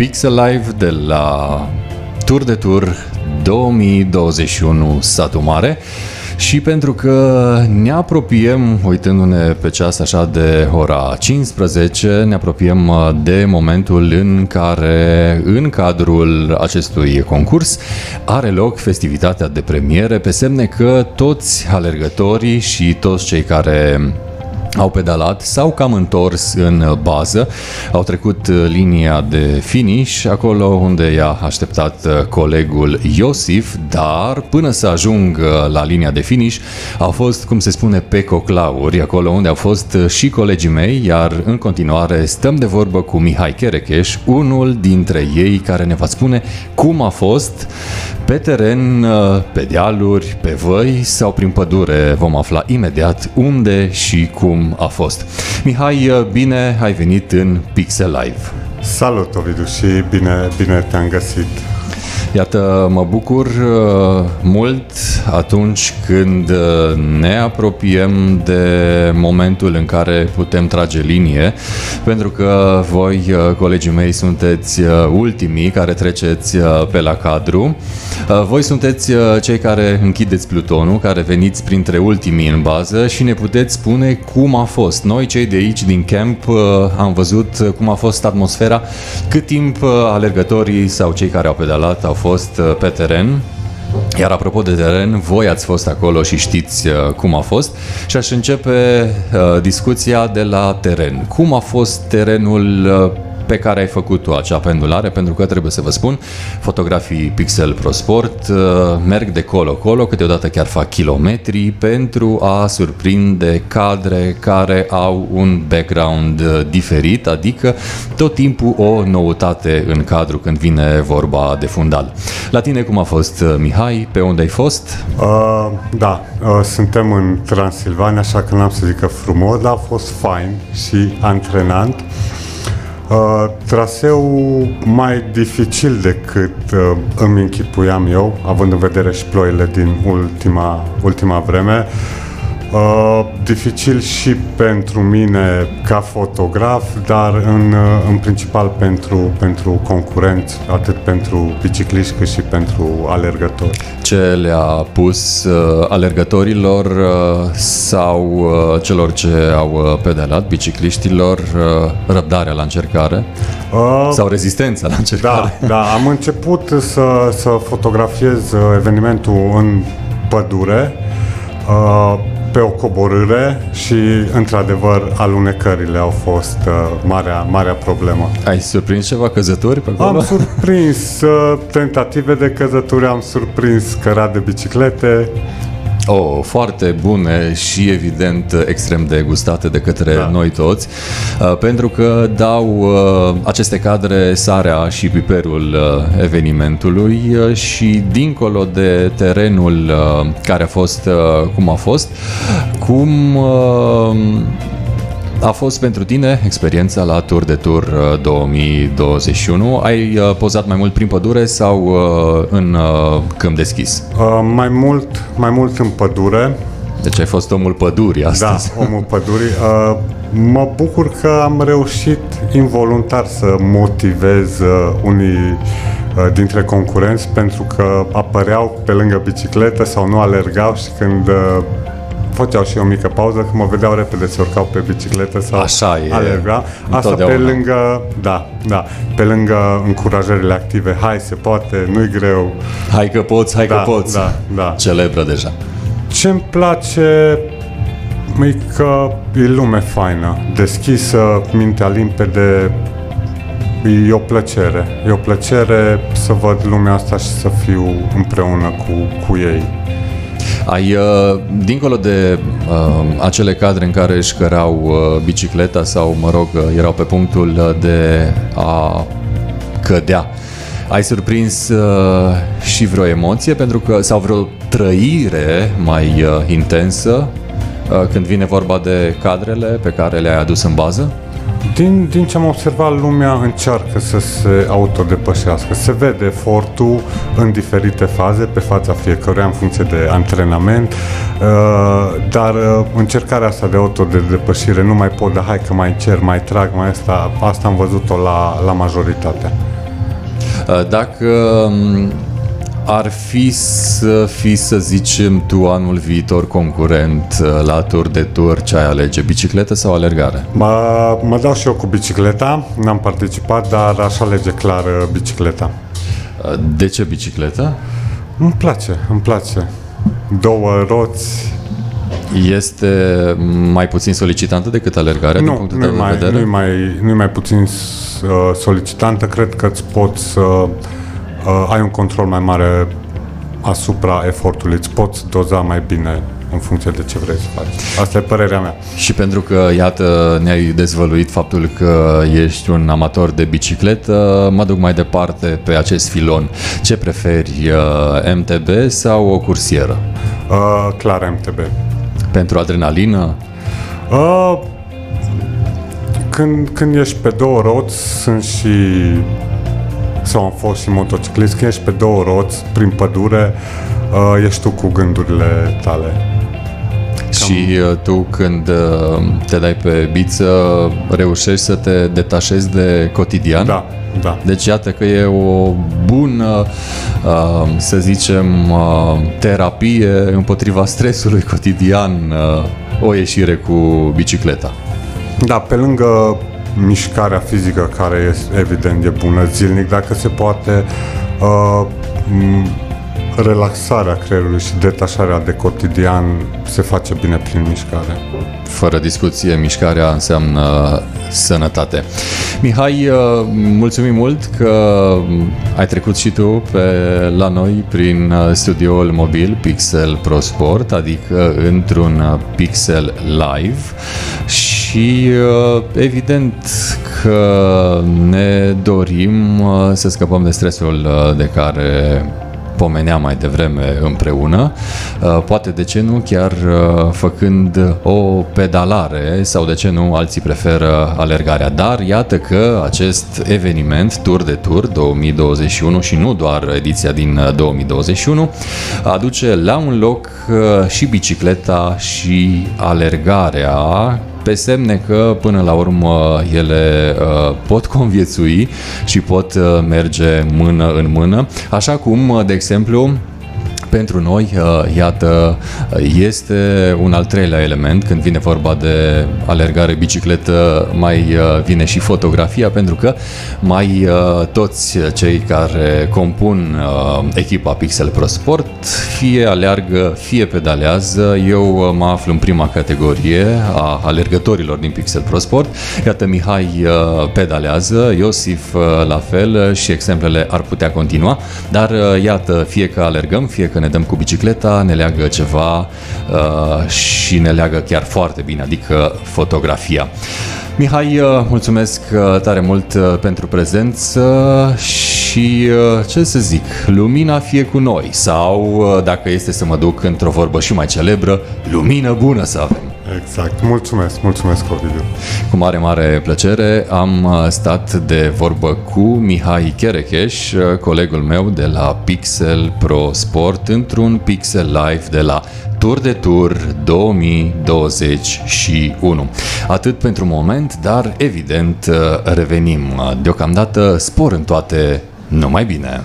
Pixel Live de la Tour de Tour 2021 Satu Mare. Și pentru că ne apropiem, uitându-ne pe ceas așa de ora 15, ne apropiem de momentul în care, în cadrul acestui concurs, are loc festivitatea de premiere, pe semne că toți alergătorii și toți cei care au pedalat, s-au cam întors în bază, au trecut linia de finish, acolo unde i-a așteptat colegul Iosif, dar până să ajungă la linia de finish au fost, cum se spune, pe coclauri, acolo unde au fost și colegii mei, iar în continuare stăm de vorbă cu Mihai Cherecheș, unul dintre ei care ne va spune cum a fost pe teren, pe dealuri, pe văi sau prin pădure. Vom afla imediat unde și cum cum a fost. Mihai, bine ai venit în Pixel Live. Salut, Ovidiu, și bine, bine te-am găsit. Iată, mă bucur uh, mult atunci când uh, ne apropiem de momentul în care putem trage linie, pentru că voi, uh, colegii mei, sunteți ultimii care treceți pe la cadru. Voi sunteți cei care închideți plutonul, care veniți printre ultimii în bază și ne puteți spune cum a fost. Noi, cei de aici, din camp, am văzut cum a fost atmosfera, cât timp alergătorii sau cei care au pedalat au fost uh, pe teren. Iar apropo de teren, voi ați fost acolo și știți uh, cum a fost și aș începe uh, discuția de la teren. Cum a fost terenul pe care ai făcut tu acea pendulare, pentru că trebuie să vă spun, fotografii Pixel Pro Sport uh, merg de colo-colo, câteodată chiar fac kilometri pentru a surprinde cadre care au un background uh, diferit, adică tot timpul o noutate în cadru când vine vorba de fundal. La tine cum a fost, uh, Mihai? Pe unde ai fost? Uh, da, uh, suntem în Transilvania, așa că n-am să zic că frumos, dar a fost fain și antrenant. Uh, traseul mai dificil decât uh, îmi închipuiam eu, având în vedere și ploile din ultima, ultima vreme. Uh, dificil și pentru mine ca fotograf, dar în, uh, în principal pentru, pentru concurenți, atât pentru bicicliști cât și pentru alergători. Ce le-a pus uh, alergătorilor uh, sau uh, celor ce au uh, pedalat, bicicliștilor, uh, răbdarea la încercare uh, sau rezistența la încercare? Da, da, am început să, să fotografiez evenimentul în pădure. Uh, pe o coborâre și, într-adevăr, alunecările au fost uh, marea, marea problemă. Ai surprins ceva căzături pe acolo? Am surprins uh, tentative de căzături, am surprins cărat de biciclete, Oh, foarte bune și evident extrem de gustate de către da. noi toți, uh, pentru că dau uh, aceste cadre sarea și piperul uh, evenimentului și dincolo de terenul care a fost cum a fost, cum a fost pentru tine experiența la Tour de Tour 2021? Uh, Ai uh, pozat mai mult prin pădure sau uh, în câmp deschis? Uh, mai mult, mai mult în pădure. Deci ai fost omul pădurii astăzi. Da, omul pădurii. Uh, mă bucur că am reușit involuntar să motivez uh, unii dintre concurenți pentru că apăreau pe lângă bicicletă sau nu alergau și când făceau și o mică pauză, când mă vedeau repede se urcau pe bicicletă sau Așa e, alerga. Asta pe lângă, da, da, pe lângă încurajările active. Hai, se poate, nu-i greu. Hai că poți, hai da, că poți. Da, da. Celebră deja. Ce-mi place e că e lume faină, deschisă, mintea limpede, e o plăcere. E o plăcere să văd lumea asta și să fiu împreună cu, cu ei. Ai, uh, dincolo de uh, acele cadre în care își cărau uh, bicicleta sau, mă rog, uh, erau pe punctul de a cădea, ai surprins uh, și vreo emoție pentru că sau vreo trăire mai uh, intensă uh, când vine vorba de cadrele pe care le-ai adus în bază? Din, din ce am observat, lumea încearcă să se autodepășească. Se vede efortul în diferite faze, pe fața fiecăruia, în funcție de antrenament, uh, dar uh, încercarea asta de autodepășire nu mai pot, dar hai că mai cer, mai trag, mai asta, asta am văzut-o la, la majoritatea. Dacă um, ar fi să fi, să zicem, tu anul viitor concurent uh, la tur de tur, ce ai alege, bicicletă sau alergare? Mă, mă dau și eu cu bicicleta, n-am participat, dar aș alege clar uh, bicicleta. Uh, de ce bicicleta? Îmi place, îmi place. Două roți. Este mai puțin solicitantă decât alergarea Nu, din punctul nu tău de mai, vedere? nu mai, nu mai puțin uh, solicitantă. Cred că îți poți să uh, ai un control mai mare asupra efortului. Îți poți doza mai bine în funcție de ce vrei să faci. Asta e părerea mea. Și pentru că, iată, ne-ai dezvăluit faptul că ești un amator de bicicletă, mă duc mai departe pe acest filon. Ce preferi, uh, MTB sau o cursieră? Uh, clar MTB. Pentru adrenalină? Uh, când, când ești pe două roți, sunt și sau am fost și motociclist, când ești pe două roți, prin pădure, uh, ești tu cu gândurile tale. Și uh, tu când uh, te dai pe biță, reușești să te detașezi de cotidian? Da, da. Deci iată că e o bună, uh, să zicem, uh, terapie împotriva stresului cotidian, uh, o ieșire cu bicicleta. Da, pe lângă mișcarea fizică, care este evident e bună zilnic, dacă se poate, uh, m- relaxarea creierului și detașarea de cotidian se face bine prin mișcare. Fără discuție, mișcarea înseamnă sănătate. Mihai, uh, mulțumim mult că ai trecut și tu pe, la noi prin uh, studioul mobil Pixel Pro Sport, adică într-un uh, Pixel Live și evident că ne dorim să scăpăm de stresul de care pomenea mai devreme împreună, uh, poate de ce nu chiar uh, făcând o pedalare sau de ce nu alții preferă alergarea. Dar iată că acest eveniment Tour de Tour 2021 și nu doar ediția din 2021 uh, aduce la un loc și bicicleta și alergarea pe semne că până la urmă ele uh, pot conviețui și pot uh, merge mână în mână, așa cum, uh, de exemplu, pentru noi, uh, iată, este un al treilea element când vine vorba de alergare, bicicletă, mai uh, vine și fotografia, pentru că mai uh, toți cei care compun echipa Pixel Pro Sport fie aleargă, fie pedalează. Eu mă aflu în prima categorie a alergătorilor din Pixel Pro Sport. Iată, Mihai pedalează, Iosif la fel și exemplele ar putea continua, dar iată, fie că alergăm, fie că ne dăm cu bicicleta, ne leagă ceva uh, și ne leagă chiar foarte bine, adică fotografia. Mihai, uh, mulțumesc uh, tare mult uh, pentru prezență și ce să zic, lumina fie cu noi sau, dacă este să mă duc într-o vorbă și mai celebră, lumină bună să avem. Exact. Mulțumesc, mulțumesc, Ovidiu. Cu mare, mare plăcere am uh, stat de vorbă cu Mihai Cherecheș, uh, colegul meu de la Pixel Pro Sport, într-un Pixel Live de la Tour de Tour 2021. Atât pentru moment, dar evident uh, revenim. Deocamdată spor în toate, numai bine!